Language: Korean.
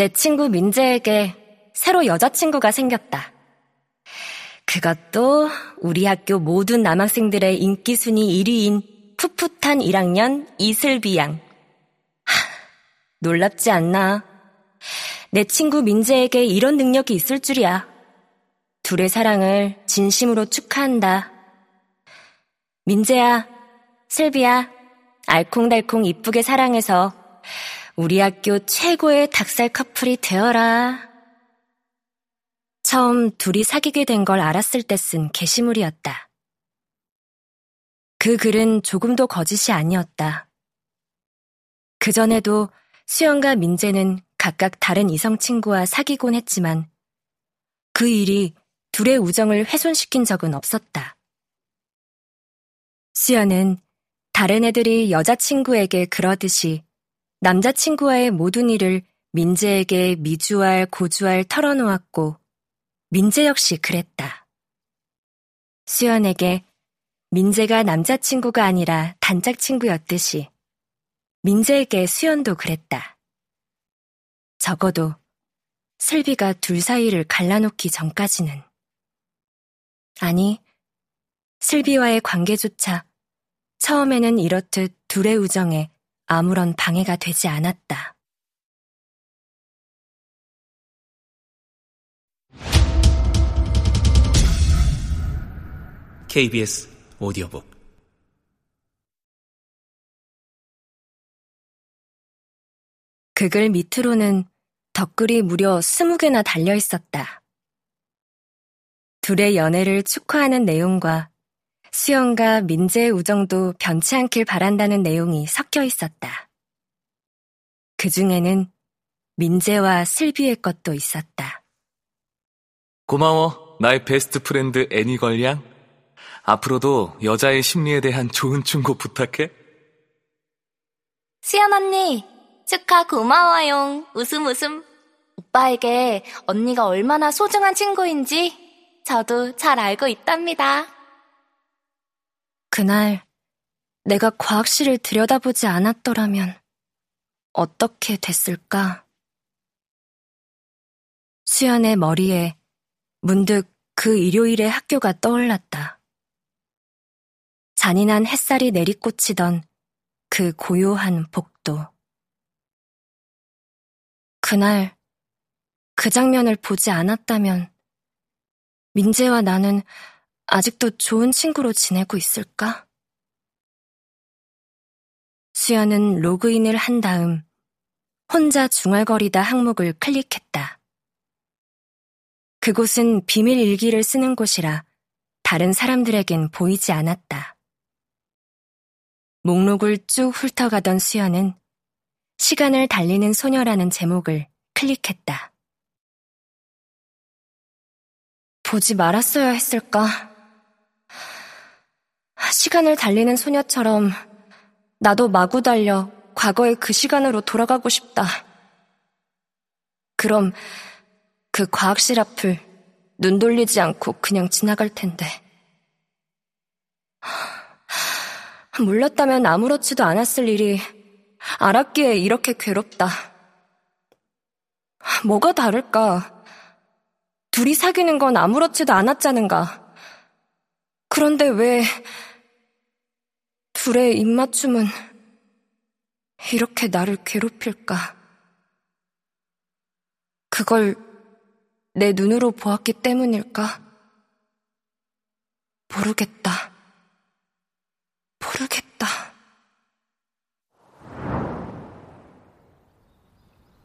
내 친구 민재에게 새로 여자친구가 생겼다. 그것도 우리 학교 모든 남학생들의 인기 순위 1위인 풋풋한 1학년 이슬비 양. 하, 놀랍지 않나? 내 친구 민재에게 이런 능력이 있을 줄이야. 둘의 사랑을 진심으로 축하한다. 민재야, 슬비야, 알콩달콩 이쁘게 사랑해서 우리 학교 최고의 닭살 커플이 되어라. 처음 둘이 사귀게 된 걸 알았을 때 쓴 게시물이었다. 그 글은 조금도 거짓이 아니었다. 그전에도 수영과 민재는 각각 다른 이성 친구와 사귀곤 했지만 그 일이 둘의 우정을 훼손시킨 적은 없었다. 수연은 다른 애들이 여자친구에게 그러듯이 남자친구와의 모든 일을 민재에게 미주알 고주알 털어놓았고 민재 역시 그랬다. 수연에게 민재가 남자친구가 아니라 단짝 친구였듯이 민재에게 수연도 그랬다. 적어도 슬비가 둘 사이를 갈라놓기 전까지는. 아니, 슬비와의 관계조차 처음에는 이렇듯 둘의 우정에 아무런 방해가 되지 않았다. KBS 오디오북 그글 밑으로는 덧글이 무려 스무 개나 달려 있었다. 둘의 연애를 축하하는 내용과 수영과 민재의 우정도 변치 않길 바란다는 내용이 섞여 있었다. 그 중에는 민재와 슬비의 것도 있었다. 고마워, 나의 best friend 애니걸 양. 앞으로도 여자의 심리에 대한 좋은 충고 부탁해. 수연 언니, 축하 고마워요. 웃음 웃음. 오빠에게 언니가 얼마나 소중한 친구인지 저도 잘 알고 있답니다. 그날 내가 과학실을 들여다보지 않았더라면 어떻게 됐을까? 수연의 머리에 문득 그 일요일의 학교가 떠올랐다. 잔인한 햇살이 내리꽂히던 그 고요한 복도. 그날 그 장면을 보지 않았다면 민재와 나는 아직도 좋은 친구로 지내고 있을까? 수연은 로그인을 한 다음 혼자 중얼거리다 항목을 클릭했다. 그곳은 비밀 일기를 쓰는 곳이라 다른 사람들에겐 보이지 않았다. 목록을 쭉 훑어가던 수연은 시간을 달리는 소녀라는 제목을 클릭했다. 보지 말았어야 했을까? 시간을 달리는 소녀처럼 나도 마구 달려 과거의 그 시간으로 돌아가고 싶다. 그럼 그 과학실 앞을 눈 돌리지 않고 그냥 지나갈 텐데. 몰랐다면 아무렇지도 않았을 일이 알았기에 이렇게 괴롭다. 뭐가 다를까? 둘이 사귀는 건 아무렇지도 않았자는가? 그런데 왜 둘의 입맞춤은 이렇게 나를 괴롭힐까? 그걸 내 눈으로 보았기 때문일까? 모르겠다.